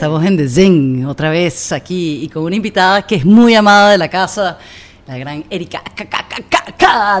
Estamos en The Zen otra vez aquí y con una invitada que es muy amada de la casa, la gran Erika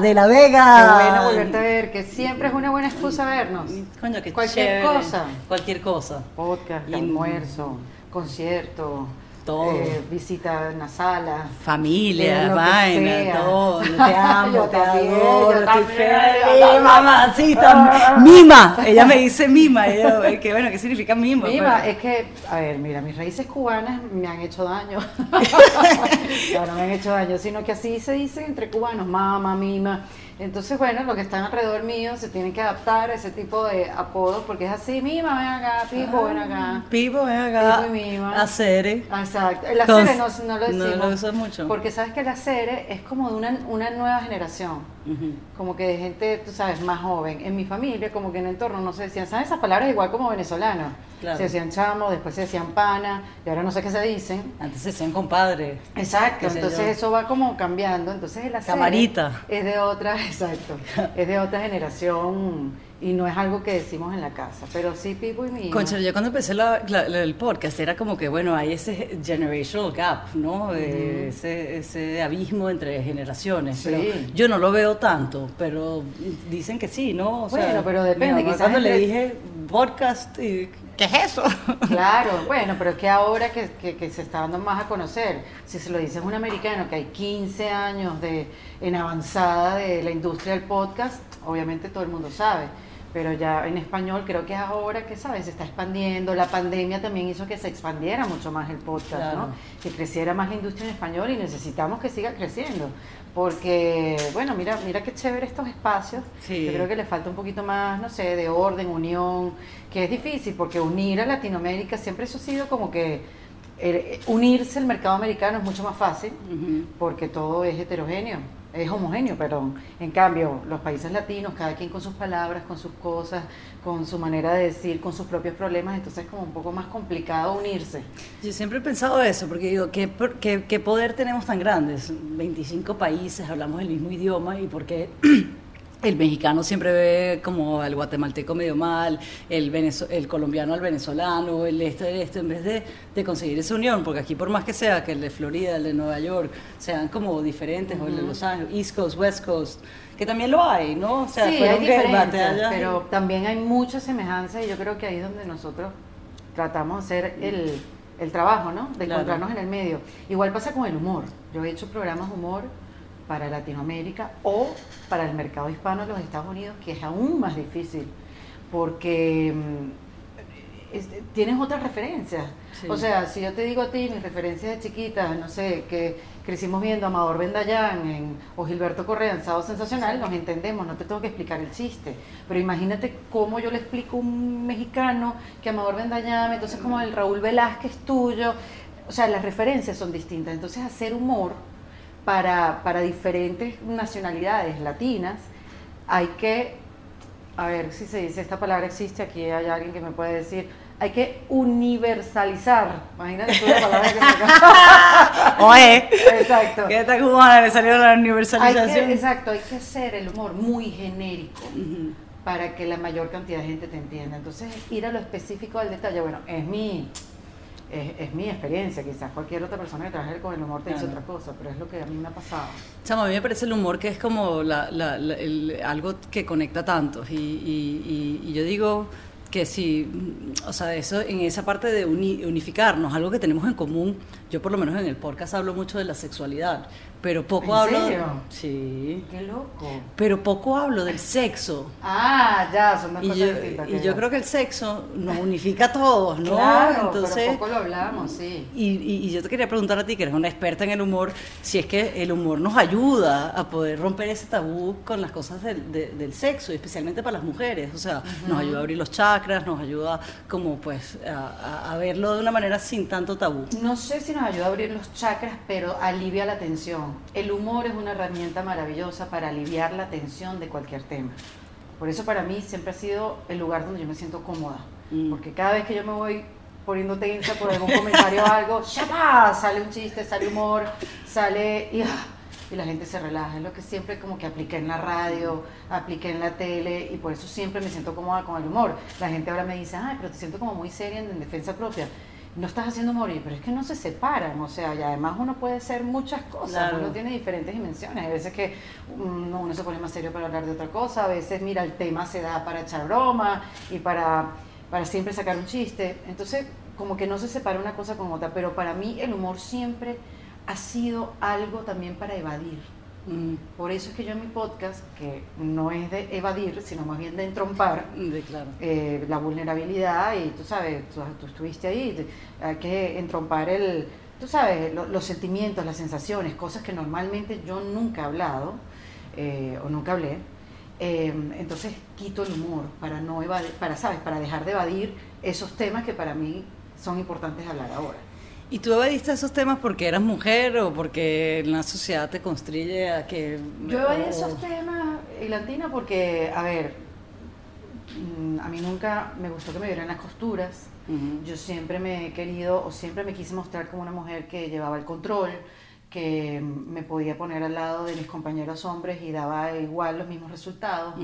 de la Vega. Qué bueno volverte a ver, que siempre es una buena excusa vernos. Coño, que Cualquier cosa. Cualquier cosa. Podcast, Y- almuerzo, concierto, Todo. eh, visita en la sala. Familia, vaina, todo. Te amo, Yo te también, adoro, estoy feliz, mamacita, mima. Ella me dice mima. que bueno, ¿qué significa mima? Mima, es que, a ver, mira, mis raíces cubanas me han hecho daño. no, no me han hecho daño, sino que así se dice entre cubanos, mama, mima. Entonces, bueno, los que están alrededor mío se tienen que adaptar a ese tipo de apodos, porque es así, mima, ven acá, pipo, ven acá. Pipo, ven acá. Pipo y mima. Hacer. Ah, Exacto. El acere no, no lo no decimos. lo usas mucho. Porque sabes que el acere es como de una, una nueva generación. Como que de gente, tú sabes, más joven. En mi familia, como que en el entorno no se decían, ¿sabes esas palabras igual como venezolanos? Claro. Se decían chamo, después se decían pana, y ahora no sé qué se dicen. Antes se decían compadre. Exacto, entonces yo. eso va como cambiando. Entonces el acere Camarita. es de otra, exacto, es de otra generación y no es algo que decimos en la casa. Pero sí, Pipo y mi Concha, yo cuando empecé la- la- la- el podcast era como que, bueno, hay ese generational gap, ¿no? Eh, ese, ese abismo entre generaciones. Sí. Pero yo no lo veo tanto, pero dicen que sí, ¿no? O Bueno, pero depende, quizás Cuando le dije podcast, y, ¿qué es eso? Claro, bueno, pero es que ahora que, que- que se está dando más a conocer, si se lo dices a un americano que hay 15 años de, en avanzada de la industria del podcast, obviamente todo el mundo sabe, pero ya en español creo que es ahora que, ¿sabes? Se está expandiendo, la pandemia también hizo que se expandiera mucho más el podcast, Claro. ¿no? Que creciera más la industria en español y necesitamos que siga creciendo, porque, bueno, mira, mira qué chévere estos espacios, Sí. yo creo que le falta un poquito más, no sé, de orden, unión, que es difícil porque unir a Latinoamérica siempre eso ha sido como que eh, unirse al mercado americano es mucho más fácil porque todo es heterogéneo, es homogéneo, perdón. En cambio, los países latinos, cada quien con sus palabras, con sus cosas, con su manera de decir, con sus propios problemas, entonces es como un poco más complicado unirse. Yo siempre he pensado eso, porque digo, ¿qué, qué poder tenemos tan grandes? 25 países, hablamos el mismo idioma y por qué el mexicano siempre ve como al guatemalteco medio mal, el, venezo- el colombiano al venezolano, el esto, el esto, en vez de, de conseguir esa unión, porque aquí por más que sea que el de Florida, el de Nueva York, sean como diferentes, o el de Los Ángeles, East Coast, West Coast, que también lo hay, ¿no? O sea, sí, hay diferencias, pero también hay muchas semejanzas y yo creo que ahí es donde nosotros tratamos de hacer el, el trabajo, ¿no? De Claro. encontrarnos en el medio. Igual pasa con el humor. Yo he hecho programas de humor para Latinoamérica o para el mercado hispano de los Estados Unidos, que es aún más difícil, porque mm, es- tienes otras referencias. Sí. O sea, si yo te digo a ti mis referencias de chiquita, no sé, que crecimos viendo a Amador Bendayán en, o Gilberto Correa en Sábado Sensacional, nos entendemos, no te tengo que explicar el chiste. Pero imagínate cómo yo le explico a un mexicano que Amador Bendayán, entonces como el Raúl Velázquez tuyo. O sea, las referencias son distintas. Entonces, hacer humor para, para diferentes nacionalidades latinas, hay que, a ver si se dice esta palabra existe, aquí hay alguien que me puede decir, hay que universalizar. Imagínate tú la palabra que me acaba- Oye, Exacto. ¿qué tal cubana le salió la Hay universalización? que, exacto, hay que hacer el humor muy genérico para que la mayor cantidad de gente te entienda. Entonces, ir a lo específico al detalle, bueno, es mi, es, es mi experiencia, quizás cualquier otra persona que trabaje con el humor te dice Claro. otra cosa, pero es lo que a mí me ha pasado. Chamo, a mí me parece el humor que es como la- la- la- el- algo que conecta tantos. Y, y- y- y yo digo que si, o sea, eso en esa parte de uni- unificarnos, algo que tenemos en común, yo por lo menos en el podcast hablo mucho de la sexualidad, pero poco ¿En hablo. serio? Sí. ¡Qué loco! Pero poco hablo del sexo. Ah, ya, son dos Y cosas yo, distintas. y yo creo que el sexo nos unifica a todos, ¿no? Claro, Entonces, pero poco lo hablamos, sí. y, y- y yo te quería preguntar a ti, que eres una experta en el humor, si es que el humor nos ayuda a poder romper ese tabú con las cosas del, de- del sexo, y especialmente para las mujeres. O sea, nos ayuda a abrir los chakras, nos ayuda como pues a verlo de una manera sin tanto tabú. No sé si nos ayuda a abrir los chakras, pero alivia la tensión. El humor es una herramienta maravillosa para aliviar la tensión de cualquier tema. Por eso para mí siempre ha sido el lugar donde yo me siento cómoda. Mm. Porque cada vez que yo me voy poniendo tensa por algún comentario o algo, ¡shapa! sale un chiste, sale humor, sale y, ah, y la gente se relaja. Es lo que siempre como que apliqué en la radio, apliqué en la tele y por eso siempre me siento cómoda con el humor. La gente ahora me dice, ay, pero te siento como muy seria en, en defensa propia. No estás haciendo morir, pero es que no se separan, o sea, y además uno puede ser muchas cosas, Claro. uno tiene diferentes dimensiones, hay veces que mm, uno se pone más serio para hablar de otra cosa, a veces, mira, el tema se da para echar broma y para, para siempre sacar un chiste, entonces como que no se separa una cosa con otra, pero para mí el humor siempre ha sido algo también para evadir. Mm, Por eso es que yo en mi podcast, que no es de evadir, sino más bien de entrompar, de claro. eh, la vulnerabilidad y tú sabes, tú, tú estuviste ahí, te- hay que entrompar el, tú sabes, lo- los sentimientos, las sensaciones, cosas que normalmente yo nunca he hablado eh, o nunca hablé. Eh, entonces quito el humor para no evadir, para, ¿sabes? para dejar de evadir esos temas que para mí son importantes hablar ahora. ¿Y tú evadiste esos temas porque eras mujer o porque la sociedad te constriye a que... Yo evadí esos temas, Ilantina, porque, a ver, mm, a mí nunca me gustó que me vieran las costuras. Yo siempre me he querido o siempre me quise mostrar como una mujer que llevaba el control, que me podía poner al lado de mis compañeros hombres y daba igual los mismos resultados.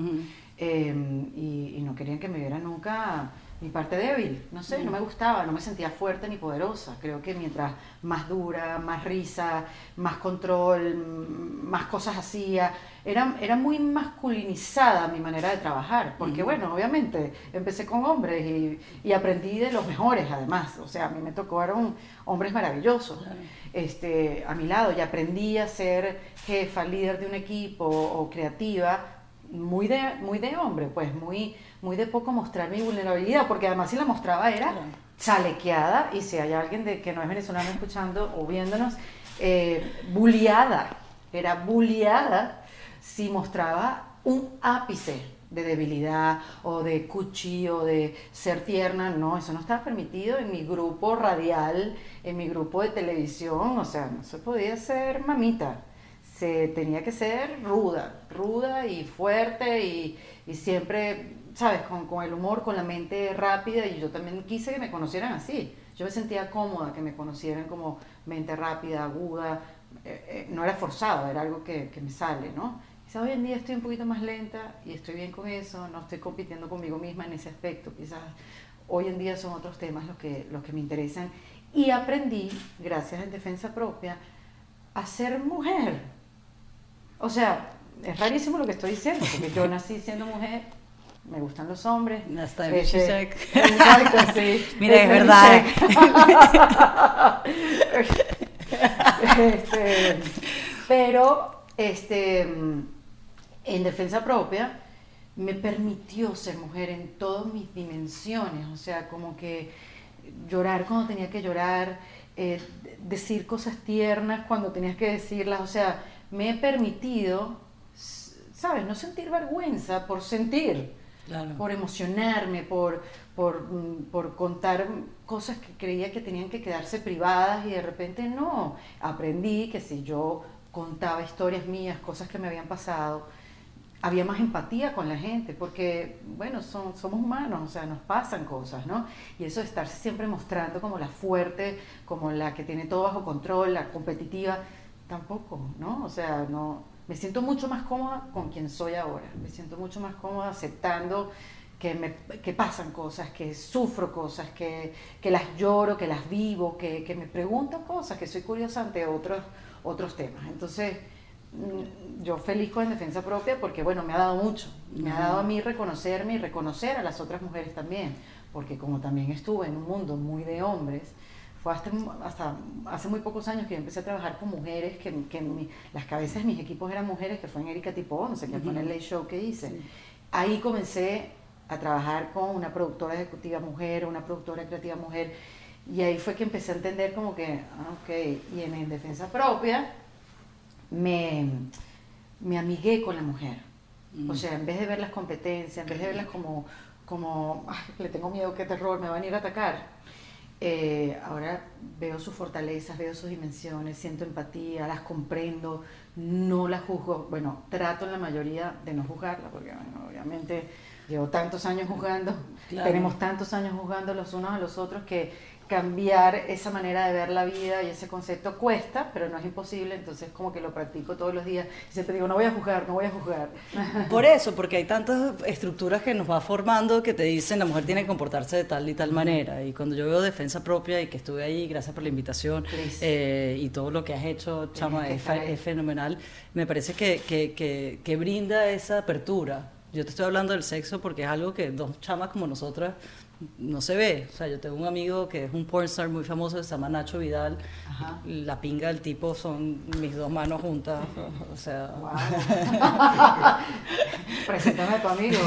Eh, y, y no querían que me viera nunca mi parte débil. No sé, no me gustaba, no me sentía fuerte ni poderosa. Creo que mientras más dura, más risa, más control, mm, más cosas hacía, era, era muy masculinizada mi manera de trabajar. Porque, bueno, obviamente empecé con hombres y, y aprendí de los mejores, además. O sea, a mí me tocaron hombres maravillosos este, a mi lado y aprendí a ser jefa, líder de un equipo o creativa, muy de, muy de hombre, pues muy, muy de poco mostrar mi vulnerabilidad, porque además si la mostraba era chalequeada, y si hay alguien de, que no es venezolano escuchando o viéndonos, eh, bulliada, era bulliada si mostraba un ápice de debilidad o de cuchi o de ser tierna, no, eso no estaba permitido en mi grupo radial, en mi grupo de televisión, o sea, no se podía ser mamita, se tenía que ser ruda, ruda y fuerte y, y siempre, ¿sabes? Con, con el humor, con la mente rápida y yo también quise que me conocieran así. Yo me sentía cómoda que me conocieran como mente rápida, aguda, eh, eh, no era forzado, era algo que, que me sale, ¿no? Quizás hoy en día estoy un poquito más lenta y estoy bien con eso, no estoy compitiendo conmigo misma en ese aspecto, quizás hoy en día son otros temas los que, los que me interesan y aprendí, gracias en defensa propia, a ser mujer. O sea, es rarísimo lo que estoy diciendo, porque yo nací siendo mujer, me gustan los hombres. Hasta este. Exacto, sí. Mira, es verdad. Este, pero, este, en defensa propia, me permitió ser mujer en todas mis dimensiones, o sea, como que llorar cuando tenía que llorar, eh, decir cosas tiernas cuando tenías que decirlas, o sea, me he permitido, ¿sabes? No sentir vergüenza por sentir, Claro. por emocionarme, por, por, mm, por contar cosas que creía que tenían que quedarse privadas y de repente no. Aprendí que si yo contaba historias mías, cosas que me habían pasado, había más empatía con la gente, porque, bueno, son, somos humanos, o sea, nos pasan cosas, ¿no? Y eso de estarse siempre mostrando como la fuerte, como la que tiene todo bajo control, la competitiva, tampoco, ¿no? O sea, no, me siento mucho más cómoda con quien soy ahora, me siento mucho más cómoda aceptando que, me, que pasan cosas, que sufro cosas, que, que las lloro, que las vivo, que, que me pregunto cosas, que soy curiosa ante otros, otros temas. Entonces, mm, yo feliz con en defensa propia porque, bueno, me ha dado mucho. Me ha dado a mí reconocerme y reconocer a las otras mujeres también. Porque como también estuve en un mundo muy de hombres, fue hasta, hasta hace muy pocos años que yo empecé a trabajar con mujeres, que, que mi- las cabezas de mis equipos eran mujeres, que fue en Erika Tipo, no sé qué fue en el Late Show que hice. Sí. Ahí comencé a trabajar con una productora ejecutiva mujer, una productora creativa mujer, y ahí fue que empecé a entender como que, ah, ok, y en, en defensa propia me, me amigué con la mujer. Mm. O sea, en vez de ver las competencias, en vez de verlas como, como "Ay, le tengo miedo, qué terror, me van a ir a atacar, eh, ahora veo sus fortalezas, veo sus dimensiones, siento empatía, las comprendo, no las juzgo. Bueno, trato en la mayoría de no juzgarla, porque bueno, obviamente llevo tantos años juzgando, Claro. tenemos tantos años juzgando los unos a los otros que, cambiar esa manera de ver la vida y ese concepto cuesta, pero no es imposible, entonces como que lo practico todos los días y siempre digo, no voy a juzgar, no voy a juzgar. Por eso, porque hay tantas estructuras que nos va formando que te dicen la mujer tiene que comportarse de tal y tal manera. Y cuando yo veo defensa propia y que estuve ahí, gracias por la invitación eh, y todo lo que has hecho, Chama, es, es, fenomenal, me parece que, que, que, que brinda esa apertura. Yo te estoy hablando del sexo porque es algo que dos chamas como nosotras no se ve. O sea, yo tengo un amigo que es un pornstar muy famoso, se llama Nacho Vidal. La pinga del tipo son mis dos manos juntas. O sea. Preséntame a tu amigo.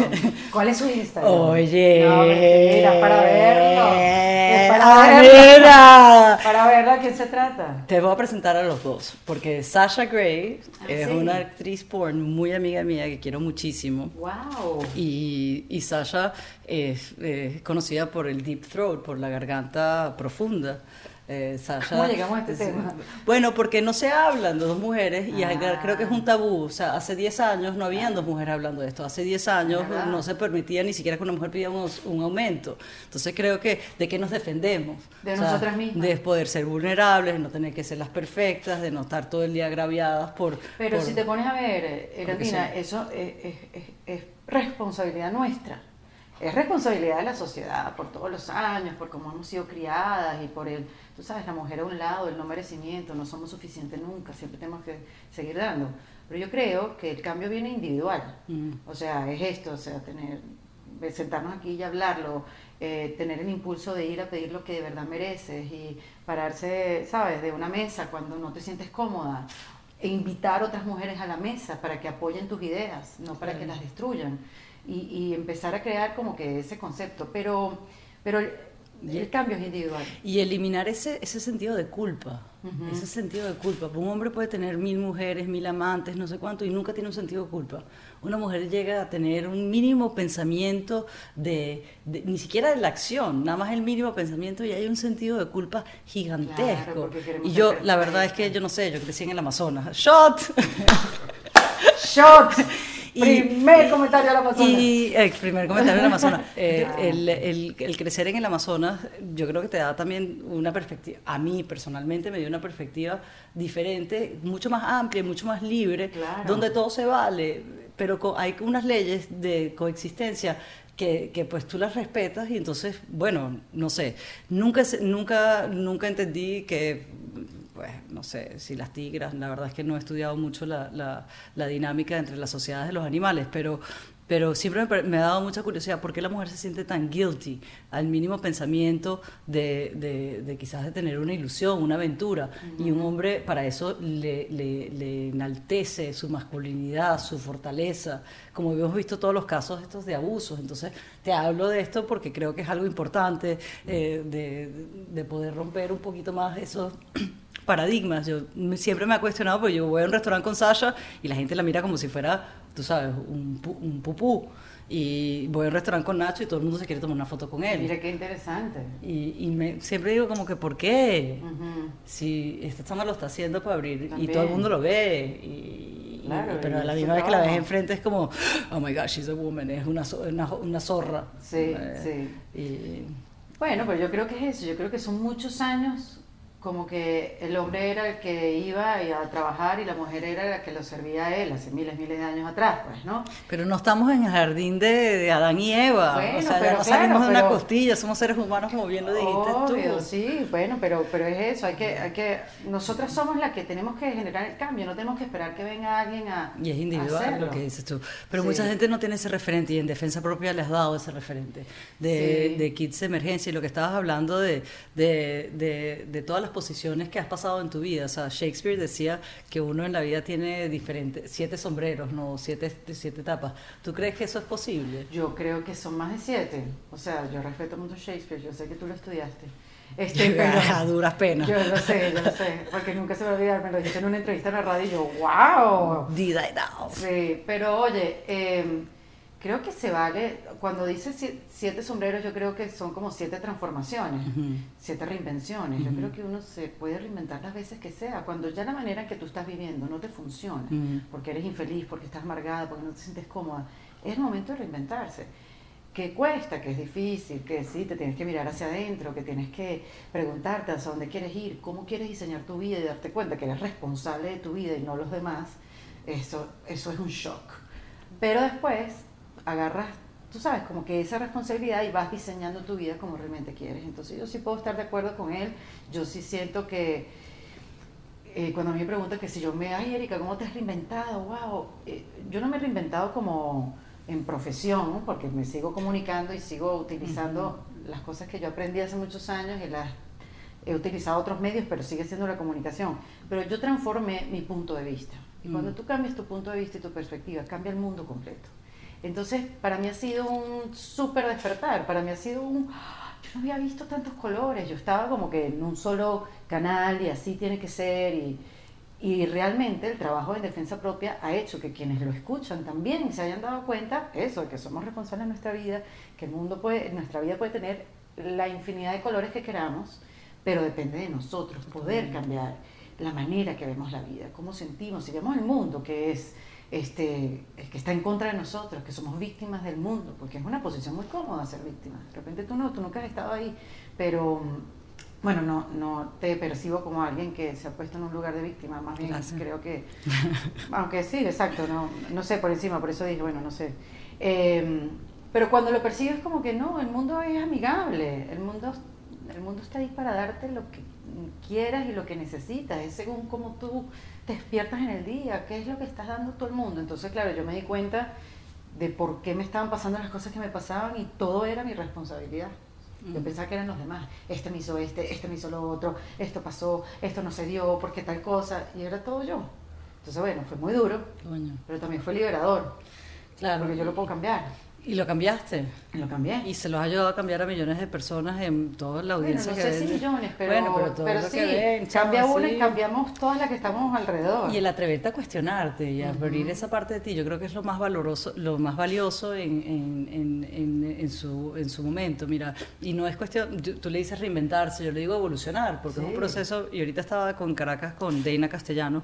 ¿Cuál es su Instagram? Oye. No, para verlo. Para verlo. Para verlo, ¿a quién se trata? Te voy a presentar a los dos. Porque Sasha Gray ah, es una actriz porn muy amiga mía que quiero muchísimo. ¡Wow! Y, y Sasha es, conocida por el deep throat, por la garganta profunda. Eh, ¿Cómo llegamos a este tema? Bueno, porque no se hablan de dos mujeres y creo que es un tabú. O sea, hace 10 años no habían dos mujeres hablando de esto. Hace 10 años no se permitía ni siquiera que una mujer pidiera un, aumento. Entonces creo que de qué nos defendemos. De nosotras mismas. De poder ser vulnerables, de no tener que ser las perfectas, de no estar todo el día agraviadas por... Pero si te pones a ver, Erendina, eso es responsabilidad nuestra es responsabilidad de la sociedad por todos los años, por cómo hemos sido criadas y por el, tú sabes, la mujer a un lado, el no merecimiento, no somos suficientes nunca, siempre tenemos que seguir dando. Pero yo creo que el cambio viene individual, o sea, es esto, o sea, tener, sentarnos aquí y hablarlo, eh, tener el impulso de ir a pedir lo que de verdad mereces y pararse, sabes, de una mesa cuando no te sientes cómoda e invitar otras mujeres a la mesa para que apoyen tus ideas, no para que las destruyan y, empezar a crear como que ese concepto, pero, pero el, cambio es individual. Y eliminar ese, ese sentido de culpa, ese sentido de culpa. Un hombre puede tener mil mujeres, mil amantes, no sé cuánto, y nunca tiene un sentido de culpa. Una mujer llega a tener un mínimo pensamiento de, ni siquiera de la acción, nada más el mínimo pensamiento y hay un sentido de culpa gigantesco. y yo, la verdad es que yo no sé, yo crecí en el Amazonas. ¡Shot! ¡Shot! Primer comentario del Amazonas. Y el primer comentario del Amazonas. Eh, el, el, el, crecer en el Amazonas, yo creo que te da también una perspectiva, a mí personalmente me dio una perspectiva diferente, mucho más amplia, mucho más libre, donde todo se vale, pero hay unas leyes de coexistencia que, que, pues tú las respetas y entonces, bueno, no sé, nunca, nunca, nunca entendí que pues no sé si las tigras, la verdad es que no he estudiado mucho la, la, dinámica entre las sociedades de los animales, pero, pero siempre me, ha dado mucha curiosidad por qué la mujer se siente tan guilty al mínimo pensamiento de, de, quizás de tener una ilusión, una aventura, y un hombre para eso le, le, enaltece su masculinidad, su fortaleza, como hemos visto todos los casos estos de abusos. Entonces, te hablo de esto porque creo que es algo importante eh, de, de poder romper un poquito más esos paradigmas. Yo siempre me ha cuestionado, porque yo voy a un restaurante con Sasha y la gente la mira como si fuera, tú sabes, un, un pupú. Y voy a un restaurante con Nacho y todo el mundo se quiere tomar una foto con él. Mira qué interesante. Y, me, siempre digo como que, ¿por qué? Si esta chama lo está haciendo para abrir y todo el mundo lo ve. Y, pero a la misma vez que la ves enfrente es como, oh my gosh, she's a woman, es una, una, una zorra. Sí, eh, sí. bueno, pero yo creo que es eso, yo creo que son muchos años como que el hombre era el que iba a trabajar y la mujer era la que lo servía a él hace miles, miles de años atrás, pues, ¿no? Pero no estamos en el jardín de, Adán y Eva, o sea, ya no salimos de una costilla, somos seres humanos como bien lo dijiste tú. Sí, bueno, pero, pero es eso, hay que, hay que, nosotras somos las que tenemos que generar el cambio, no tenemos que esperar que venga alguien a Y es individual lo que dices tú, pero mucha gente no tiene ese referente y en defensa propia les has dado ese referente de, de kits de emergencia y lo que estabas hablando de, de, de, de todas las posiciones que has pasado en tu vida. O sea, Shakespeare decía que uno en la vida tiene diferentes, siete sombreros, no siete, siete etapas. ¿Tú crees que eso es posible? Yo creo que son más de siete. O sea, yo respeto mucho Shakespeare, yo sé que tú lo estudiaste. Este, pero, a duras penas. Yo lo sé, yo lo sé, porque nunca se me va a olvidar, me lo dijiste en una entrevista en la radio y yo, wow. Did I know? Sí, pero oye, eh, Creo que se vale, cuando dice siete sombreros, yo creo que son como siete transformaciones, siete reinvenciones. Yo creo que uno se puede reinventar las veces que sea. Cuando ya la manera en que tú estás viviendo no te funciona, porque eres infeliz, porque estás amargada, porque no te sientes cómoda, es el momento de reinventarse. que cuesta, que es difícil, que sí, te tienes que mirar hacia adentro, que tienes que preguntarte hacia dónde quieres ir, cómo quieres diseñar tu vida y darte cuenta que eres responsable de tu vida y no los demás, eso, eso es un shock. Pero después agarras, tú sabes, como que esa responsabilidad y vas diseñando tu vida como realmente quieres. Entonces yo sí puedo estar de acuerdo con él, yo sí siento que eh, cuando a mí me preguntan que si yo me, ay Erika, ¿cómo te has reinventado? Wow, eh, yo no me he reinventado como en profesión, porque me sigo comunicando y sigo utilizando las cosas que yo aprendí hace muchos años y las he utilizado otros medios, pero sigue siendo la comunicación. Pero yo transformé mi punto de vista. Y cuando tú cambias tu punto de vista y tu perspectiva, cambia el mundo completo. Entonces, para mí ha sido un súper despertar, para mí ha sido un... Yo no había visto tantos colores, yo estaba como que en un solo canal y así tiene que ser y y realmente el trabajo de defensa propia ha hecho que quienes lo escuchan también se hayan dado cuenta, eso, que somos responsables de nuestra vida, que el mundo puede, nuestra vida puede tener la infinidad de colores que queramos, pero depende de nosotros poder cambiar la manera que vemos la vida, cómo sentimos, si vemos el mundo que es este, que está en contra de nosotros, que somos víctimas del mundo, porque es una posición muy cómoda ser víctima. De repente tú no, tú nunca has estado ahí, pero bueno, no, no te percibo como alguien que se ha puesto en un lugar de víctima, más bien creo que, aunque sí, exacto, no, no sé por encima, por eso dije, bueno, no sé. Em, pero cuando lo percibes como que no, el mundo es amigable, el mundo, el mundo está ahí para darte lo que quieras y lo que necesitas, es según cómo tú te despiertas en el día, qué es lo que estás dando todo el mundo. Entonces, claro, yo me di cuenta de por qué me estaban pasando las cosas que me pasaban y todo era mi responsabilidad. Yo pensaba que eran los demás. Este me hizo este, este me hizo lo otro, esto pasó, esto no se dio, porque tal cosa. Y era todo yo. Entonces, bueno, fue muy duro, pero también fue liberador. Claro. Porque yo lo puedo cambiar. ¿Y lo cambiaste? Lo cambié. Y se los ha ayudado a cambiar a millones de personas en toda la audiencia bueno, no sé si millones, pero, pero, sí, cambia una y cambiamos todas las que estamos alrededor. Y el atreverte a cuestionarte y a abrir esa parte de ti, yo creo que es lo más valoroso, lo más valioso en, en, en, en, su, en su momento. Mira, y no es cuestión, tú le dices reinventarse, yo le digo evolucionar, porque es un proceso, y ahorita estaba con Caracas con Deina Castellanos,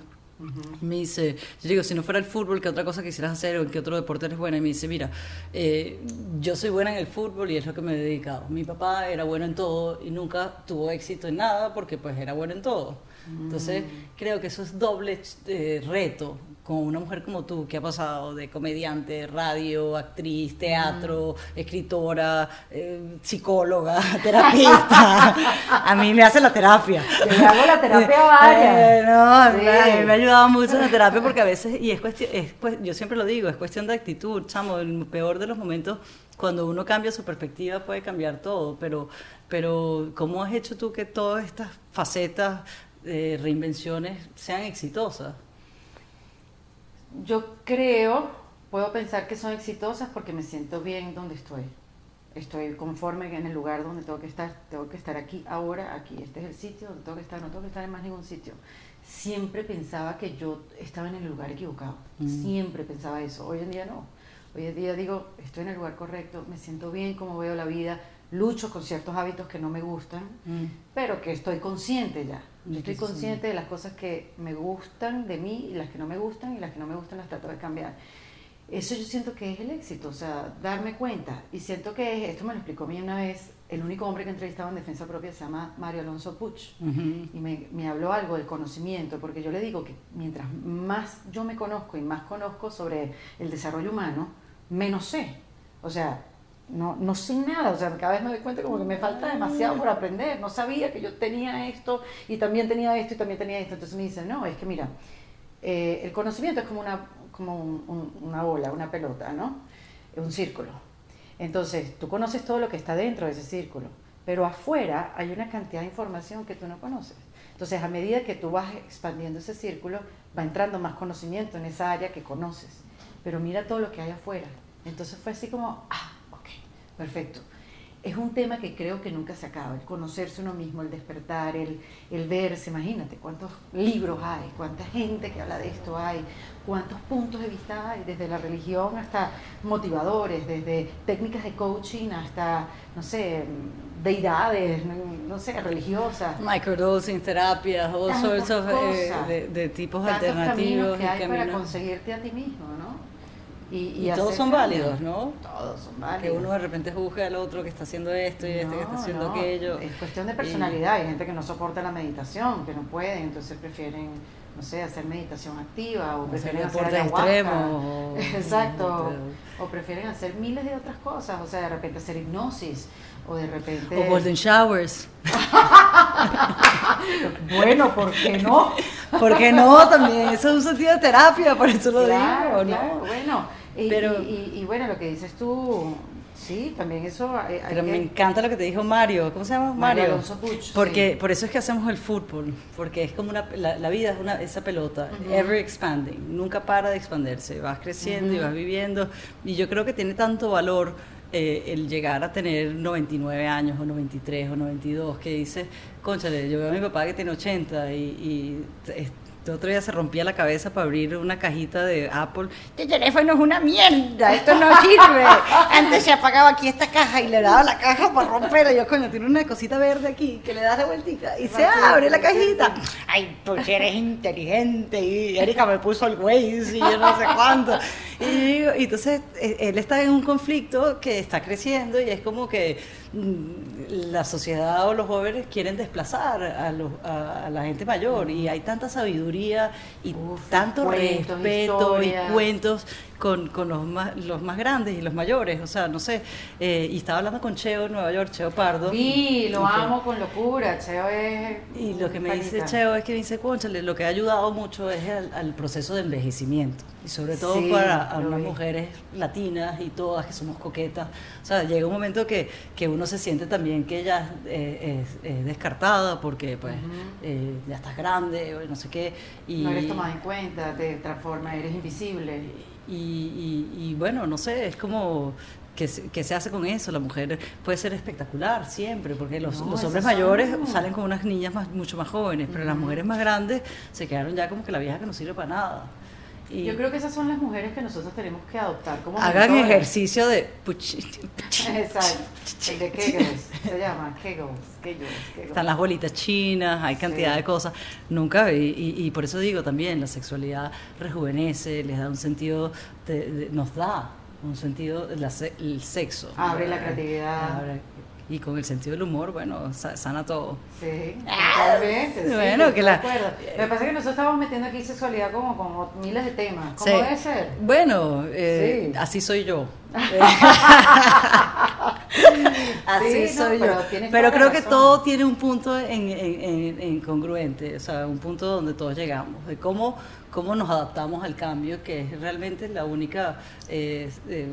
me dice, yo digo, si no fuera el fútbol, ¿qué otra cosa quisieras hacer o en qué otro deporte eres buena? Y me dice, mira, eh, yo soy buena en el fútbol y es lo que me he dedicado. Mi papá era bueno en todo y nunca tuvo éxito en nada porque pues era bueno en todo. Entonces, mm. creo que eso es doble eh, reto con una mujer como tú que ha pasado de comediante, radio, actriz, teatro, mm. escritora, eh, psicóloga, terapista. a mí me hace la terapia. Yo hago la terapia vaya. Eh, no, a mí me ha ayudado mucho la terapia porque a veces, y es cuestión, es, yo siempre lo digo, es cuestión de actitud, chamo, el peor de los momentos, cuando uno cambia su perspectiva puede cambiar todo, pero, pero ¿cómo has hecho tú que todas estas facetas de reinvenciones sean exitosas? Yo creo, puedo pensar que son exitosas porque me siento bien donde estoy. Estoy conforme en el lugar donde tengo que estar. Tengo que estar aquí, ahora, aquí. Este es el sitio donde tengo que estar. No tengo que estar en más ningún sitio. Siempre pensaba que yo estaba en el lugar equivocado. Mm. Siempre pensaba eso. Hoy en día no. Hoy en día digo, estoy en el lugar correcto, me siento bien como veo la vida, lucho con ciertos hábitos que no me gustan, mm. pero que estoy consciente ya. Yo estoy consciente de las cosas que me gustan de mí y las que no me gustan y las que no me gustan las trato de cambiar. Eso yo siento que es el éxito, o sea, darme cuenta. Y siento que esto me lo explicó a mí una vez, el único hombre que he entrevistado en defensa propia se llama Mario Alonso Puch. Y me, me, habló algo del conocimiento, porque yo le digo que mientras más yo me conozco y más conozco sobre el desarrollo humano, menos sé. O sea, no, no sé nada, o sea, cada vez me doy cuenta como que me falta demasiado por aprender, no sabía que yo tenía esto y también tenía esto y también tenía esto, entonces me dicen, no, es que mira, eh, el conocimiento es como una, como una bola, una pelota, ¿no? Un círculo. Entonces, tú conoces todo lo que está dentro de ese círculo, pero afuera hay una cantidad de información que tú no conoces. Entonces, a medida que tú vas expandiendo ese círculo, va entrando más conocimiento en esa área que conoces. Pero mira todo lo que hay afuera. Entonces fue así como, ah, Perfecto. Es un tema que creo que nunca se acaba, el conocerse uno mismo, el despertar, el, el verse, imagínate cuántos libros hay, cuánta gente que habla de esto hay, cuántos puntos de vista hay, desde la religión hasta motivadores, desde técnicas de coaching hasta, no sé, deidades, no, sé, religiosas. Microdosing, terapias, all sorts of, eh, de, tipos alternativos. que hay para conseguirte a ti mismo, ¿no? Y, todos son válidos, ¿no? Todos son válidos. Que uno de repente juzga al otro que está haciendo esto y este que está haciendo aquello. Es cuestión de personalidad. Hay gente que no soporta la meditación, que no puede, entonces prefieren, no sé, hacer meditación activa o prefieren hacer, hacer extremo. Exacto. O prefieren hacer miles de otras cosas, o sea, de repente hacer hipnosis o de repente... O golden showers. bueno, ¿por qué no? ¿Por qué no? También eso es un sentido de terapia, por eso lo digo, ¿no? bueno. Y, Pero, y, bueno, lo que dices tú, sí, también eso... pero me encanta lo que te dijo Mario, ¿cómo se llama? Mario. porque Por eso es que hacemos el fútbol, porque es como una, la, vida es una, esa pelota, ever expanding, nunca para de expandirse, vas creciendo y vas viviendo, y yo creo que tiene tanto valor eh, el llegar a tener 99 años o 93 o 92, que dice, conchale, yo veo a mi papá que tiene 80 y, y el otro día se rompía la cabeza para abrir una cajita de Apple. Este teléfono es una mierda, esto no sirve. Antes se apagaba aquí esta caja y le daba la caja para romperla. Y yo, coño, tiene una cosita verde aquí que le das de vueltica y se abre la cajita. Ay, pues eres inteligente. Y Erika me puso el Waze y yo no sé cuánto. Y, y entonces eh, él está en un conflicto que está creciendo y es como que mm, la sociedad o los jóvenes quieren desplazar a, los, a, la gente mayor. Y hay tanta sabiduría y tanto respeto y cuentos con, con, los, más, los más grandes y los mayores, o sea, no sé, eh, y estaba hablando con Cheo en Nueva York, Cheo Pardo. Sí, lo amo con locura, Cheo es... Y lo que me dice Cheo es que me dice, conchale, lo que ha ayudado mucho es al, proceso de envejecimiento, y sobre todo para a unas mujeres latinas y todas que somos coquetas, o sea, llega un momento que, que uno se siente también que ella es, descartada porque pues eh, ya estás grande o no sé qué. Y, no eres tomada en cuenta, te transforma, eres invisible. Y, bueno, no sé, es como que se, que se hace con eso. La mujer puede ser espectacular siempre, porque los, los hombres mayores salen con unas niñas más, mucho más jóvenes, pero las mujeres más grandes se quedaron ya como que la vieja que no sirve para nada. Y Yo creo que esas son las mujeres que nosotros tenemos que adoptar como Hagan ejercicio de... Exacto, el de Kegels, se llama Kegels, Kegels, Están las bolitas chinas, hay cantidad de cosas. Nunca, y, y, por eso digo también, la sexualidad rejuvenece, les da un sentido, nos da un sentido, el sexo. Abre la creatividad. y con el sentido del humor, bueno, sana todo. Sí, totalmente. Sí, bueno, que la... Me parece que nosotros estamos metiendo aquí sexualidad como, como miles de temas. ¿Cómo debe ser? Bueno, eh, así soy yo. así soy yo. Pero, creo que todo tiene un punto en, en, en, congruente, o sea, un punto donde todos llegamos, de cómo cómo nos adaptamos al cambio, que es realmente la única, eh, eh,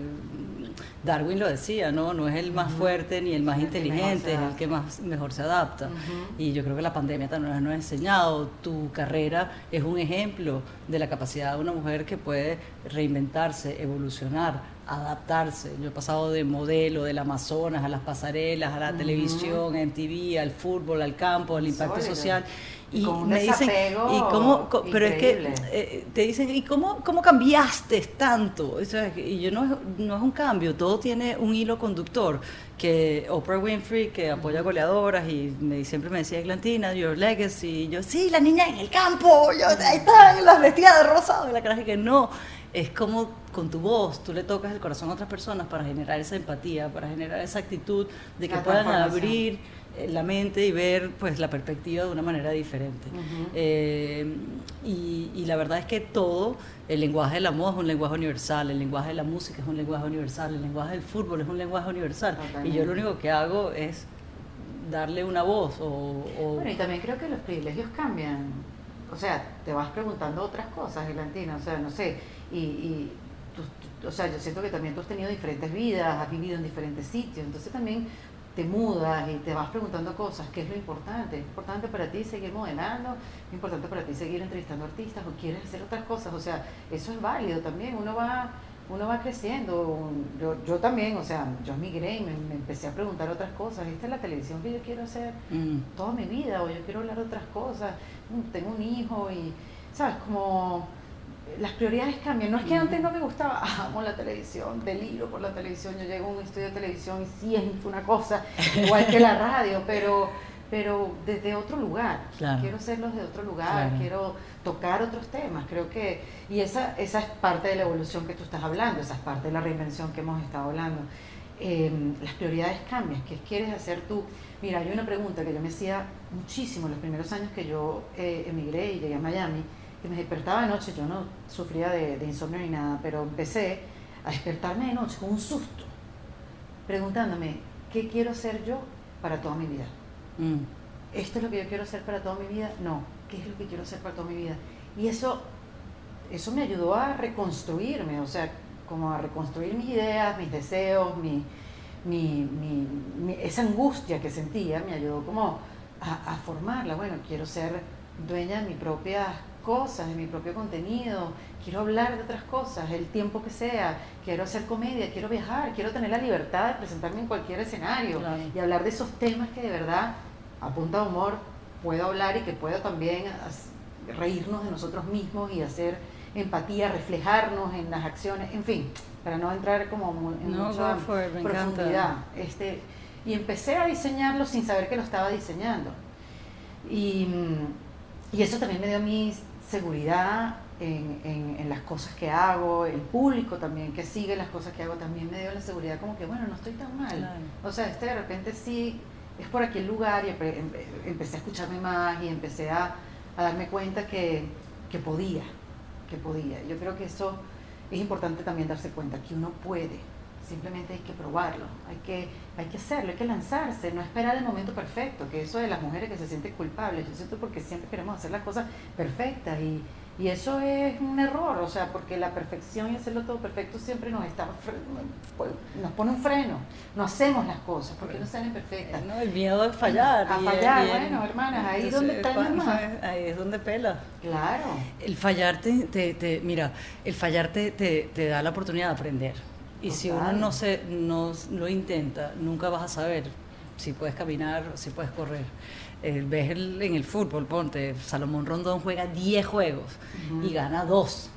Darwin lo decía, ¿no? No es el más fuerte ni el más inteligente, es el que más mejor se adapta. Y yo creo que la pandemia también nos ha enseñado, tu carrera es un ejemplo de la capacidad de una mujer que puede reinventarse, evolucionar, adaptarse. Yo he pasado de modelo del Amazonas a las pasarelas, a la televisión, en TV, al fútbol, al campo, al impacto social y me dicen y cómo pero es que eh, te dicen y cómo cómo cambiaste tanto y yo no no es un cambio todo tiene un hilo conductor que Oprah Winfrey que apoya goleadoras y me, siempre me decía Glantina your legacy y yo sí la niña en el campo yo, ahí están las vestidas de rosado y la cara que no es como con tu voz tú le tocas el corazón a otras personas para generar esa empatía para generar esa actitud de que puedan abrir la mente y ver pues la perspectiva de una manera diferente. Eh, y, la verdad es que todo, el lenguaje de la moda es un lenguaje universal, el lenguaje de la música es un lenguaje universal, el lenguaje del fútbol es un lenguaje universal. Y yo lo único que hago es darle una voz. O, Bueno, y también creo que los privilegios cambian. O sea, te vas preguntando otras cosas, Gelantina, o sea, no sé, y, y o sea, yo siento que también tú has tenido diferentes vidas, has vivido en diferentes sitios, entonces también te mudas y te vas preguntando cosas, ¿qué es lo importante? ¿Es importante para ti seguir modelando? ¿Es importante para ti seguir entrevistando artistas? ¿O quieres hacer otras cosas? O sea, eso es válido también, uno va, uno va creciendo. Yo, yo también, o sea, yo migré y me, empecé a preguntar otras cosas. ¿Esta es la televisión que yo quiero hacer mm. toda mi vida? ¿O yo quiero hablar de otras cosas? Mm, tengo un hijo y, ¿sabes? Como las prioridades cambian. No es que antes no me gustaba, amo la televisión, deliro por la televisión. Yo llego a un estudio de televisión y siento una cosa, igual que la radio, pero, pero desde otro lugar. Quiero hacerlos de otro lugar, quiero tocar otros temas. Creo que, y esa, esa es parte de la evolución que tú estás hablando, esa es parte de la reinvención que hemos estado hablando. Em, las prioridades cambian, ¿qué quieres hacer tú? Mira, hay una pregunta que yo me hacía muchísimo los primeros años que yo eh, emigré y llegué a Miami, que me despertaba de noche, yo no sufría de, de insomnio ni nada, pero empecé a despertarme de noche con un susto, preguntándome, ¿qué quiero hacer yo para toda mi vida? Mm. ¿Esto es lo que yo quiero hacer para toda mi vida? No. ¿Qué es lo que quiero hacer para toda mi vida? Y eso, eso me ayudó a reconstruirme, o sea, como a reconstruir mis ideas, mis deseos, mi, esa angustia que sentía, me ayudó como a, a, formarla. Bueno, quiero ser dueña de mis propias cosas, de mi propio contenido, quiero hablar de otras cosas, el tiempo que sea, quiero hacer comedia, quiero viajar, quiero tener la libertad de presentarme en cualquier escenario y hablar de esos temas que de verdad, a punta de humor, puedo hablar y que puedo también reírnos de nosotros mismos y hacer empatía, reflejarnos en las acciones, en fin, para no entrar como en mucha profundidad. Este, y empecé a diseñarlo sin saber que lo estaba diseñando. Y, y eso también me dio mi seguridad en, en, las cosas que hago, el público también que sigue las cosas que hago también me dio la seguridad como que, bueno, no estoy tan mal. O sea, este de repente sí es por aquel lugar y empecé a escucharme más y empecé a, a darme cuenta que, que, podía, que podía. Yo creo que eso es importante también darse cuenta, que uno puede, simplemente hay que probarlo, hay que, hay que hacerlo, hay que lanzarse, no esperar el momento perfecto, que eso de las mujeres que se sienten culpables, yo siento porque siempre queremos hacer las cosas perfectas y y eso es un error, o sea, porque la perfección y hacerlo todo perfecto siempre nos está nos pone un freno. No hacemos las cosas porque no salen perfectas. No, el miedo a fallar. A fallar, bueno, hermanas, ahí es donde está Ahí es donde pela. Claro. El fallar te, te, mira, el fallar te, te, da la oportunidad de aprender. Y si uno no se no lo intenta, nunca vas a saber si puedes caminar si puedes correr. Eh, ves en el fútbol, ponte, Salomón Rondón juega 10 juegos y gana 2.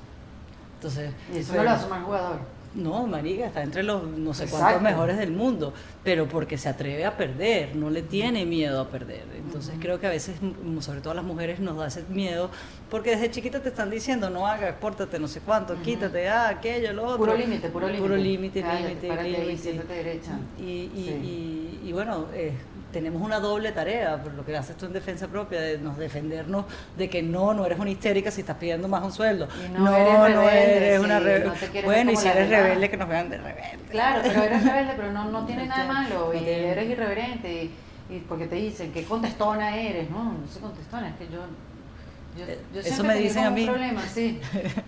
Entonces, ¿Y eso no lo hace mal jugador? No, marica, está entre los no sé cuántos mejores del mundo, pero porque se atreve a perder, no le tiene miedo a perder. Entonces creo que a veces, sobre todo a las mujeres, nos da ese miedo, porque desde chiquita te están diciendo, no hagas, pórtate no sé cuánto, quítate, ah, aquello, lo otro. Puro límite, puro límite. Puro límite, límite, límite. Y, y, y, bueno, eh, tenemos una doble tarea, por lo que haces tú en defensa propia, de nos defendernos de que no, no eres una histérica si estás pidiendo más un sueldo. no, no, eres, una rebelde. bueno, y si eres rebelde, que nos vean de rebelde. Claro, pero eres rebelde, pero no, no tiene nada malo, y eres irreverente, y, y, porque te dicen que contestona eres, no, no soy contestona, es que yo yo, Eso me dicen a mí. Un problema, sí.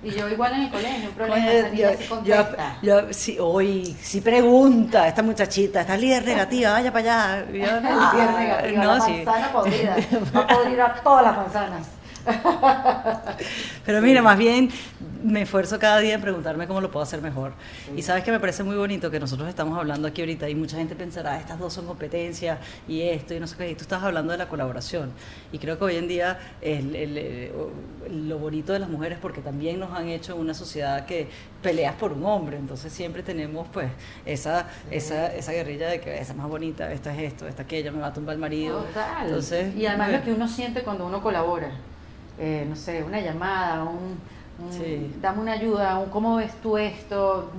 Y yo igual en el colegio, un problema, yo, contesta. Yo, sí, hoy, si pregunta, esta muchachita, esta líder negativa, vaya para allá. Yo, no, líder negativa, no, la manzana podrida, va a podrir a todas las manzanas. Pero mira, más bien me esfuerzo cada día en preguntarme cómo lo puedo hacer mejor. Y sabes que me parece muy bonito que nosotros estamos hablando aquí ahorita y mucha gente pensará, estas dos son competencias y esto y no sé qué. Y tú estás hablando de la colaboración. Y creo que hoy en día el, lo bonito de las mujeres, porque también nos han hecho una sociedad que peleas por un hombre. Entonces siempre tenemos pues esa, esa, esa guerrilla de que esa es más bonita, esta es esto, esta aquella, me va a tumbar el marido. Entonces, y además lo que uno siente cuando uno colabora. Eh, no sé, una llamada, un, dame una ayuda, un cómo ves tú esto,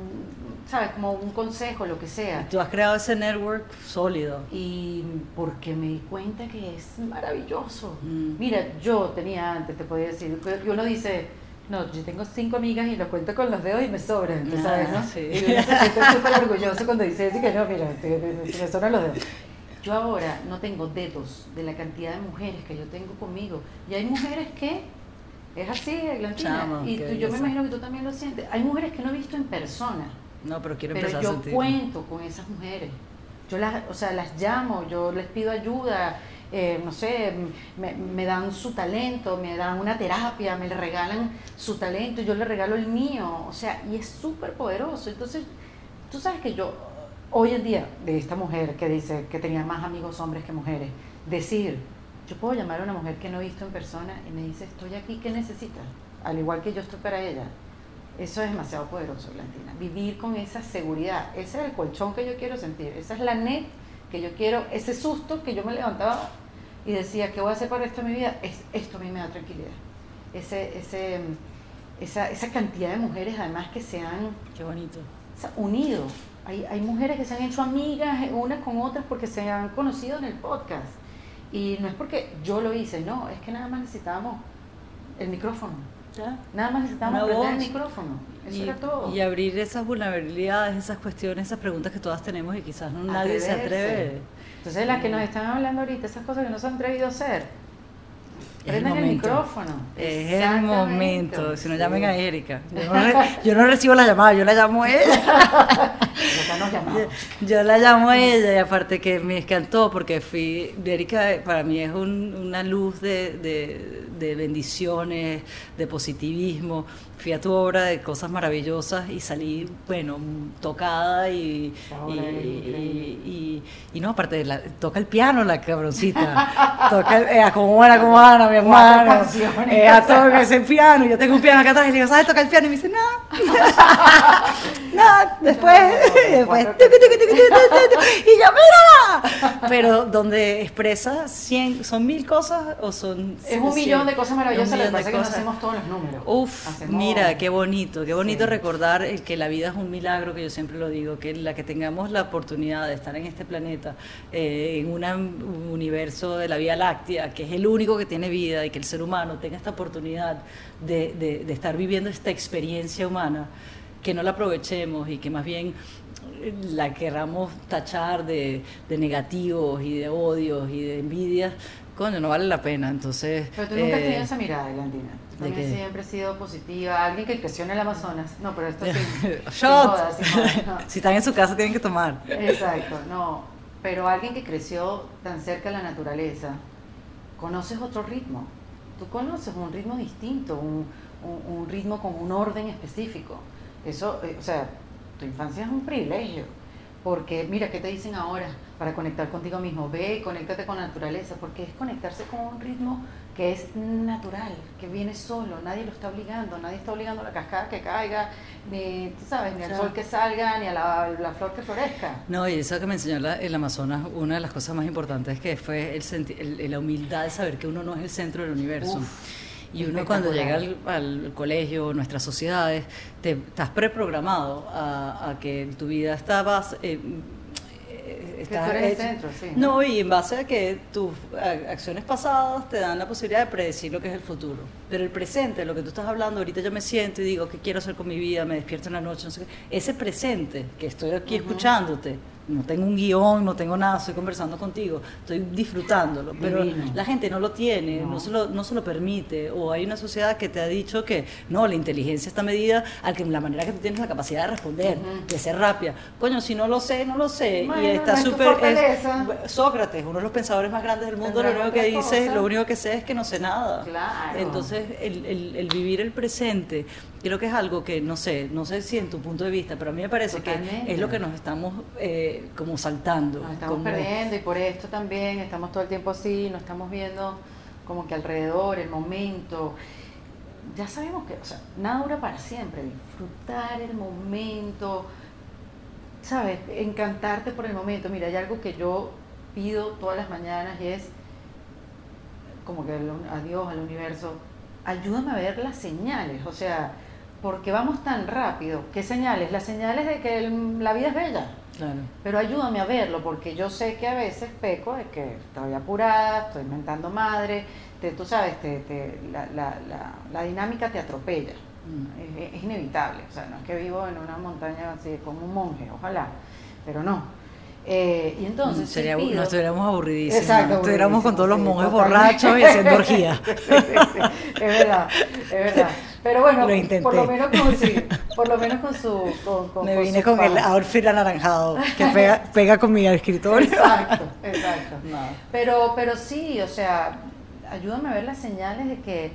sabes, como un consejo, lo que sea. tú has creado ese network sólido. Y porque me di cuenta que es maravilloso. Mm. Mira, yo tenía antes, te podía decir, que uno dice, no, yo tengo cinco amigas y lo cuento con los dedos y me sobran, tú sabes, ¿no? Sí. Y súper orgulloso cuando dice eso que no, mira, me sobran los dedos. Yo ahora no tengo dedos de la cantidad de mujeres que yo tengo conmigo. Y hay mujeres que es así, Glantina. y yo me imagino que tú también lo sientes. Hay mujeres que no he visto en persona. No, pero quiero empezar yo cuento con esas mujeres. Yo las, o sea, las llamo, yo les pido ayuda, eh, no sé, me, me, dan su talento, me dan una terapia, me regalan su talento, yo les regalo el mío, o sea, y es súper poderoso. Entonces, tú sabes que yo, hoy en día, de esta mujer que dice que tenía más amigos hombres que mujeres, decir, yo puedo llamar a una mujer que no he visto en persona y me dice, estoy aquí, ¿qué necesitas? Al igual que yo estoy para ella. Eso es demasiado poderoso, Blantina. Vivir con esa seguridad. Ese es el colchón que yo quiero sentir. Esa es la net que yo quiero, ese susto que yo me levantaba y decía, ¿qué voy a hacer para esto en mi vida? Es, esto a mí me da tranquilidad. Ese, ese, esa, esa cantidad de mujeres además que se han Qué bonito. unido. Hay, hay mujeres que se han hecho amigas unas con otras porque se han conocido en el podcast. Y no es porque yo lo hice, no, es que nada más necesitábamos el micrófono. Nada más necesitábamos el micrófono. Eso Y, era todo. y abrir esas vulnerabilidades, esas cuestiones, esas preguntas que todas tenemos y quizás no nadie se atreve. Entonces, las que nos están hablando ahorita, esas cosas que no se han atrevido a hacer, Es el prendan el, momento. micrófono. Es el momento. Si no llamen a Erika. Yo no, re- yo no recibo la llamada, yo la llamo a ella. Yo la llamo a ella y aparte que me encantó porque fui, Erika para mí es un- una luz de, de- de bendiciones, de positivismo. Fui a tu obra de cosas maravillosas y salí, bueno, tocada y, y, y- y no, aparte, de la, toca el piano la cabroncita. toca el, eh, como Ana, como Ana, mi hermano. Ella toca ese piano. Yo tengo un piano acá atrás y le digo, ¿sabes tocar el piano? Y me dice, no. no, después, después, y yo, mírala. Pero donde expresa 100, ¿son mil cosas o son Es un millón de cosas maravillosas, lo que pasa que no hacemos todos los números. Uf, Hacemos- mira, qué bonito, qué bonito Sí. recordar que la vida es un milagro, que yo siempre lo digo, que la que tengamos la oportunidad de estar en este planeta, eh, en una- un universo de la Vía Láctea, que es el único que tiene vida, y que el ser humano tenga esta oportunidad de, de- de estar viviendo esta experiencia humana, que no la aprovechemos y que más bien eh, la queramos tachar de, de negativos y de odios y de envidias, coño, no vale la pena. Entonces, Pero tú nunca has eh, tenido esa mirada, Elandina. ¿De qué? siempre has sido positiva. Alguien que creció en el Amazonas. No, pero esto sí. jodas, no. si están en su casa tienen que tomar. Exacto, no. Pero alguien que creció tan cerca de la naturaleza, conoces otro ritmo. Tú conoces un ritmo distinto, un, un- un ritmo con un orden específico. Eso, eh, o sea, tu infancia es un privilegio. Porque mira, ¿qué te dicen ahora para conectar contigo mismo? Ve conéctate con la naturaleza, porque es conectarse con un ritmo que es natural, que viene solo, nadie lo está obligando, nadie está obligando a la cascada que caiga, ni, tú sabes, ni al sol que salga, ni a la, la flor que florezca. No, y eso que me enseñó la- el Amazonas, una de las cosas más importantes que fue el senti- el- la humildad de saber que uno no es el centro del universo. Uf, y uno cuando llega al, colegio, nuestras sociedades, te, estás preprogramado a, a que tu vida está eh, está el centro, sí. No, y en base a que tus acciones pasadas te dan la posibilidad de predecir lo que es el futuro. Pero el presente, lo que tú estás hablando, ahorita yo me siento y digo, ¿qué quiero hacer con mi vida? Me despierto en la noche, no sé qué. Ese presente, que estoy aquí escuchándote, no tengo un guion, no tengo nada, estoy conversando contigo, estoy disfrutándolo. Pero Divino. la gente no lo tiene, no. No. se lo, no se lo permite. O hay una sociedad que te ha dicho que no, la inteligencia está medida al que la manera que tú tienes la capacidad de responder, Ujú. de ser rápida. Coño, si no lo sé, no lo sé. Bueno, y está no súper. es-. Sócrates, uno de los pensadores más grandes del mundo, lo único que dice, cosa. lo único que sé es que no sé nada. Claro. Entonces, el, el- el vivir el presente, creo que es algo que, no sé, no sé si en tu punto de vista, pero a mí me parece que es lo que nos estamos eh, como saltando. Nos estamos como- perdiendo y por esto también estamos todo el tiempo así, no estamos viendo como que alrededor, el momento. Ya sabemos que, o sea, nada dura para siempre, disfrutar el momento, ¿sabes? Encantarte por el momento. Mira, hay algo que yo pido todas las mañanas y es como que a Dios, al universo, ayúdame a ver las señales, o sea, porque vamos tan rápido. ¿Qué señales? Las señales de que el- la vida es bella. Claro. Pero ayúdame a verlo, porque yo sé que a veces peco de que estoy apurada, estoy inventando madre, te, tú sabes, te, te- la, la, la, la dinámica te atropella. Mm. Es, es inevitable, o sea, no es que vivo en una montaña así como un monje, ojalá, pero no. Eh, y entonces, sí Sería, pido- nos estuviéramos aburridísimos. Exacto, estuviéramos con todos los monjes borrachos y haciendo orgía. Sí, sí, sí, es verdad, es verdad. Pero bueno, Lo intenté. por lo menos con, sí, por lo menos con su... Con, con- Me vine con el outfit anaranjado que pega, pega con mi escritorio. Exacto, exacto. No. Pero, pero sí, o sea, ayúdame a ver las señales de que,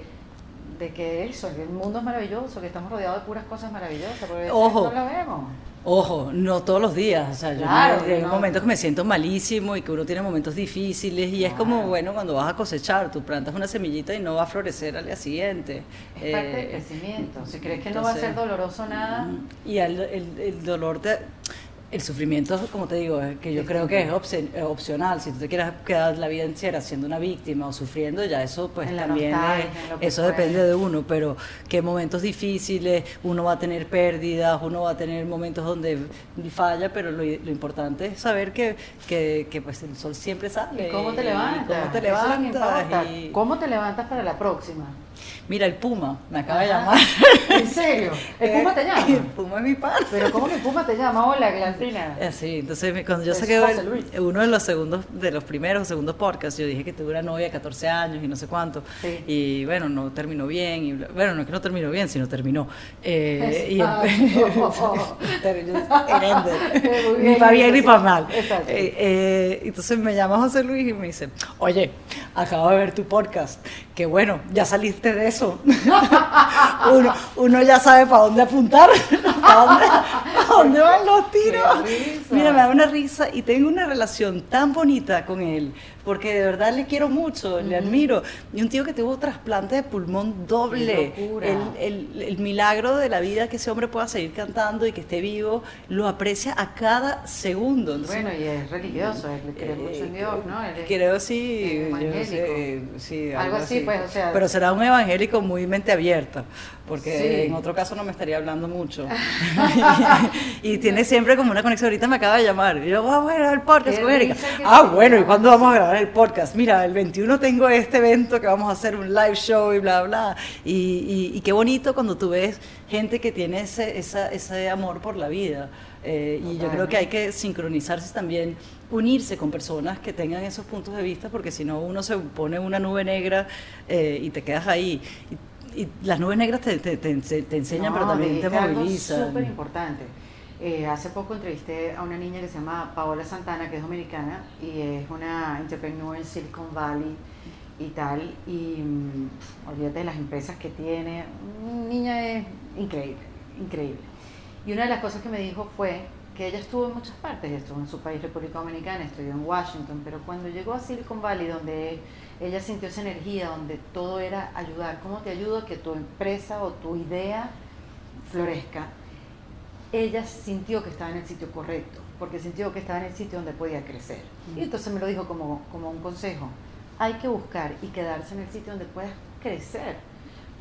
de que eso, que el mundo es maravilloso, que estamos rodeados de puras cosas maravillosas, porque Ojo. no lo vemos. Ojo, no todos los días. O sea, yo Claro, hay no. momentos que me siento malísimo y que uno tiene momentos difíciles y es como, bueno, cuando vas a cosechar, tú plantas una semillita y no va a florecer al día siguiente. Es parte del Eh, crecimiento. Si crees que no va a ser doloroso nada, Y el, el- el dolor de... el sufrimiento, como te digo, que yo creo que es eh, opcional. Si tú te quieres quedar la vida entera siendo una víctima o sufriendo, ya eso pues también es- eso depende de uno, pero que momentos difíciles, uno va a tener pérdidas, uno va a tener momentos donde falla, pero lo, lo importante es saber que, que, que, pues el sol siempre sale. ¿Y cómo te levantas? te ¿Cómo te levantas para la próxima? Mira, el Puma me acaba de Ajá. llamar. ¿En serio? ¿El Puma te El llama? Puma es mi padre. ¿Pero cómo que el Puma te llama? Hola, Glancina. Eh, Sí, entonces cuando yo saqué el- uno de los segundos, de los primeros o segundos podcasts, yo dije que tuve una novia de 14 años y no sé cuánto. Sí. Y bueno, no terminó bien. Y, bueno, no es que no terminó bien, sino terminó. Eh, y. Herende. Muy ni para bien ni para mal. Eh, eh, entonces me llama José Luis y me dice, oye, acabo de ver tu podcast. Que bueno, ya saliste de eso. uno, uno ya sabe para dónde apuntar, para dónde, para dónde van los tiros. Mira, me da una risa y tengo una relación tan bonita con él, porque de verdad le quiero mucho, le admiro. Y un tío que tuvo trasplante de pulmón doble. El, el- el milagro de la vida que ese hombre pueda seguir cantando y que esté vivo, lo aprecia a cada segundo. Entonces, Bueno, y es religioso, él cree mucho en Dios, ¿no? Él es- Creo sí, es yo sé, sí, Algo así, pues, o sea- Pero será un evangélico muy mente abierta, porque Sí. en otro caso no me estaría hablando mucho. y tiene siempre como una conexión. Ahorita me acaba de llamar. Y yo, vamos a grabar el podcast con Erika. Ah, bueno, ¿y cuándo vamos a grabar el podcast? Mira, el 21 tengo este evento que vamos a hacer un live show y bla, bla. Y, y- y qué bonito cuando tú ves gente que tiene ese, esa- ese amor por la vida. Eh, y yo creo que hay que sincronizarse también, unirse con personas que tengan esos puntos de vista, porque si no uno se pone una nube negra eh, y te quedas ahí. Y, y las nubes negras te, te- te te enseñan, pero No, también te movilizan. súper importante. Eh, hace poco entrevisté a una niña que se llama Paola Santana, que es dominicana y es una entrepreneur en Silicon Valley y tal. Y mm, olvídate de las empresas que tiene. Una niña es increíble, increíble. Y una de las cosas que me dijo fue que ella estuvo en muchas partes, estuvo en su país, República Dominicana, estudió en Washington, pero cuando llegó a Silicon Valley, donde ella sintió esa energía, donde todo era ayudar, ¿cómo te ayudo a que tu empresa o tu idea florezca? Ella sintió que estaba en el sitio correcto, porque sintió que estaba en el sitio donde podía crecer. Y entonces me lo dijo como, como un consejo, hay que buscar y quedarse en el sitio donde puedas crecer,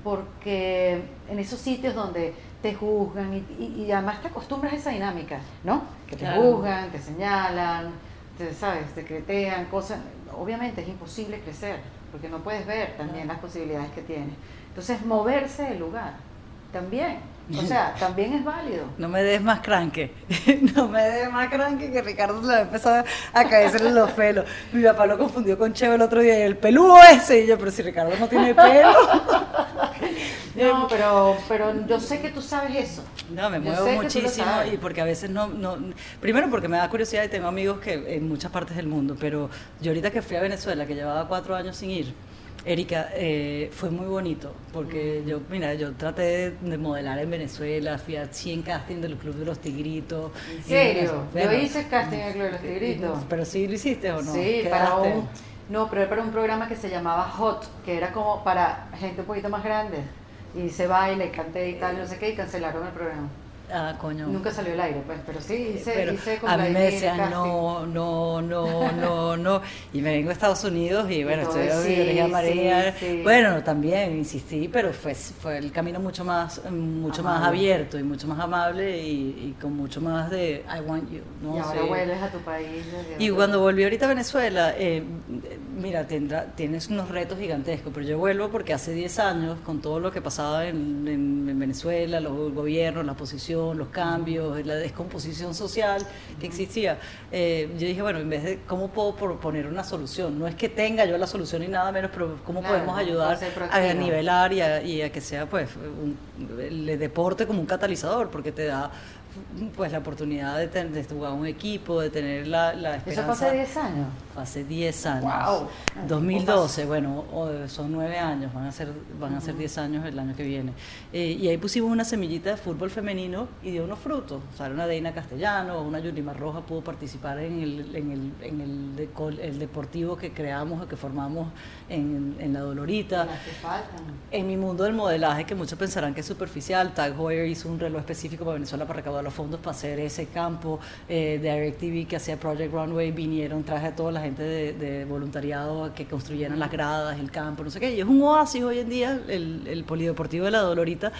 porque en esos sitios donde te juzgan y, y- y además te acostumbras a esa dinámica, ¿no? Que te Claro. juzgan, te señalan, te, ¿sabes? Te cretean, cosas. Obviamente es imposible crecer, porque no puedes ver también las posibilidades que tienes. Entonces, moverse del lugar también, o sea, también es válido. No me des más cranque. No me des más cranque que Ricardo se le va a caerse los pelos. Mi papá lo confundió con Cheo el otro día y el peludo ese. Y yo, pero si Ricardo no tiene pelo. No, pero, pero yo sé que tú sabes eso. No, me muevo muchísimo y porque a veces no, no. Primero porque me da curiosidad y tengo amigos que en muchas partes del mundo, pero yo ahorita que fui a Venezuela, que llevaba cuatro años sin ir, Erika, eh, fue muy bonito porque yo, mira, yo traté de, de modelar en Venezuela, fui a 100 casting del Club de los Tigritos. ¿En y serio? bueno, yo hice casting en el Club de los Tigritos. Pero sí lo hiciste o no? Sí, para un, no, pero era para un programa que se llamaba Hot, que era como para gente un poquito más grande. Y se baila y canté y tal, no sé qué, y cancelaron el programa. Ah, coño. Nunca salió al aire, pues, pero sí, hice, Pero hice con a mí me decían no, no, no, no, no. Y me vengo a Estados Unidos y bueno, estoy sí, sí, María. sí. Bueno, también insistí, pero fue, fue el camino mucho más, mucho más abierto y mucho más amable y, y con mucho más de I want you. ¿no? Y ahora vuelves a tu país. Y cuando volví ahorita a Venezuela, eh, mira, tendrá, tienes unos retos gigantescos, pero yo vuelvo porque hace 10 años, con todo lo que pasaba en, en- en Venezuela, los gobiernos, la los cambios, la descomposición social que existía, eh, yo dije, bueno, en vez de cómo puedo proponer una solución, no es que tenga yo la solución ni nada menos, pero cómo Claro, podemos ayudar a nivelar y a, y a que sea pues un- el deporte como un catalizador, porque te da pues la oportunidad de, ten- de jugar un equipo, de tener la, la Eso esperanza. fue hace 10 años. Hace 10 años. Guau. 2012, bueno, son 9 años, van a ser van a ser 10 años el año que viene. Eh, y ahí pusimos una semillita de fútbol femenino y dio unos frutos. O sea, una Deina Castellano, una Yulima Roja pudo participar en el, en el, en el, deco- el deportivo que creamos o que formamos en, en La Dolorita. Las que faltan. En mi mundo del modelaje, que muchos pensarán que es superficial, Tag Heuer hizo un reloj específico para Venezuela para recaudar los fondos para hacer ese campo. Eh, DirecTV que hacía Project Runway vinieron, traje a toda la gente de, de voluntariado a que construyeran las gradas, el campo, no sé qué. Y es un oasis hoy en día el, el polideportivo de la Dolorita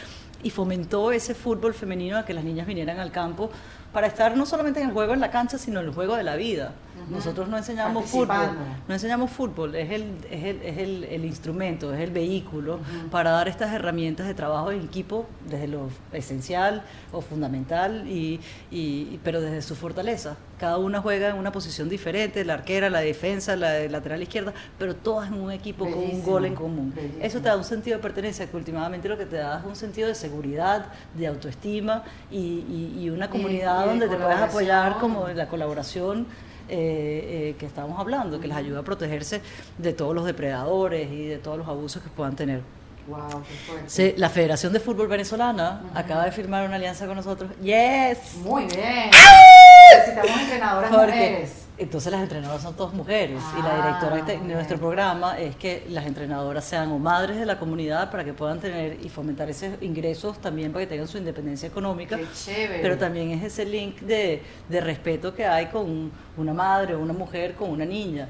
y fomentó ese fútbol femenino a que las niñas vinieran al campo para estar no solamente en el juego en la cancha, sino en el juego de la vida. Nosotros no enseñamos fútbol, no enseñamos fútbol, es el, es el, es el, el instrumento, es el vehículo para dar estas herramientas de trabajo en equipo desde lo esencial o fundamental, y, y, pero desde su fortaleza. Cada una juega en una posición diferente, la arquera, la defensa, la lateral izquierda, pero todas en un equipo con un gol en común. Eso te da un sentido de pertenencia, que últimamente lo que te da es un sentido de seguridad, de autoestima y, y una comunidad donde te puedes apoyar como la colaboración eh, eh, que estamos hablando, que les ayuda a protegerse de todos los depredadores y de todos los abusos que puedan tener. Wow, qué sí, la Federación de Fútbol Venezolana acaba de firmar una alianza con nosotros. Yes. Muy bien. ¡Ah! Necesitamos entrenadoras mujeres. Entonces las entrenadoras son todas mujeres y la directora de Ah, nuestro programa es que las entrenadoras sean o madres de la comunidad para que puedan tener y fomentar esos ingresos también para que tengan su independencia económica. Qué chévere. Pero también es ese link de, de respeto que hay con una madre o una mujer con una niña.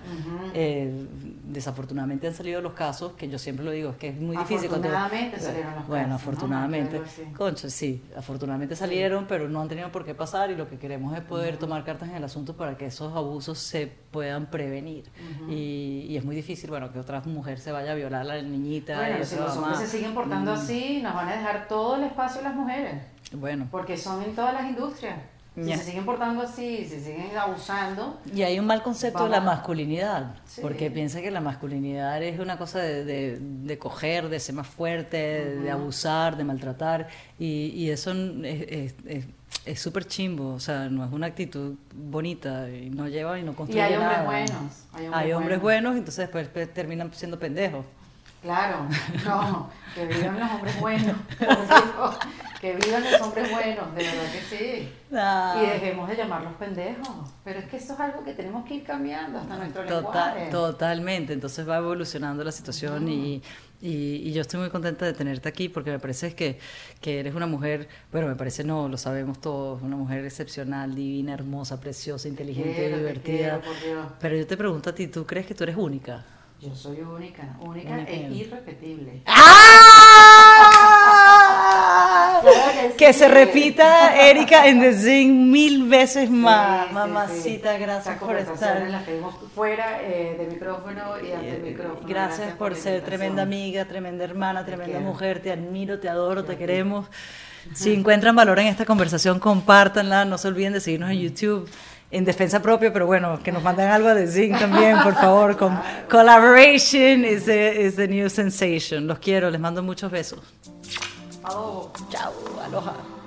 Eh, desafortunadamente han salido los casos que yo siempre lo digo, es que es muy difícil. cuando- Afortunadamente salieron los Bueno, casos, ¿no? afortunadamente. Así. Concha, sí, afortunadamente salieron, pero no han tenido por qué pasar y lo que queremos es poder tomar cartas en el asunto para que esos abusos se puedan prevenir. y, y es muy difícil, bueno, que otra mujer se vaya a violar a la niñita. y Bueno, si otra los hombres se siguen portando así, nos van a dejar todo el espacio a las mujeres. Bueno, Porque son en todas las industrias. Si Ya. se siguen portando así, si siguen abusando, y hay un mal concepto de la Vamos. masculinidad, Sí. porque piensa que la masculinidad es una cosa de, de, de coger, de ser más fuerte, de abusar, de maltratar, y, y eso es- es- es- es súper chimbo, o sea, no es una actitud bonita y no lleva y no construye hay hombres nada. buenos, hay hombres Hay hombres buenos. buenos, entonces después terminan siendo pendejos. claro, no, que vivan los hombres buenos, que vivan los hombres buenos, de verdad que sí. Ah. Y dejemos de llamarlos pendejos. Pero es que eso es algo que tenemos que ir cambiando hasta nuestro Total, lenguaje. totalmente, entonces va evolucionando la situación y, y, y yo estoy muy contenta de tenerte aquí porque me parece que, que eres una mujer, bueno, me parece no, lo sabemos todos, una mujer excepcional, divina, hermosa, preciosa, inteligente, Quiero, divertida. quiero. Pero yo te pregunto a ti, ¿tú crees que tú eres única? Yo soy única, única Única. e irrepetible. ¡Ah! Claro que Que sí. se repita Erika en The Zing mil veces más. Sí, Mamacita, gracias por estar. tenemos fuera eh, de micrófono y ante el micrófono. Gracias, por la ser tremenda amiga, tremenda hermana, tremenda quiero. mujer. Te admiro, te adoro, te queremos. Si encuentran valor en esta conversación, compártanla. No se olviden de seguirnos en YouTube. En defensa propia, pero bueno, que nos manden algo de Zing también, por favor. Con collaboration is the, is the new sensation. Los quiero, les mando muchos besos. Adobo. Chao, aloha.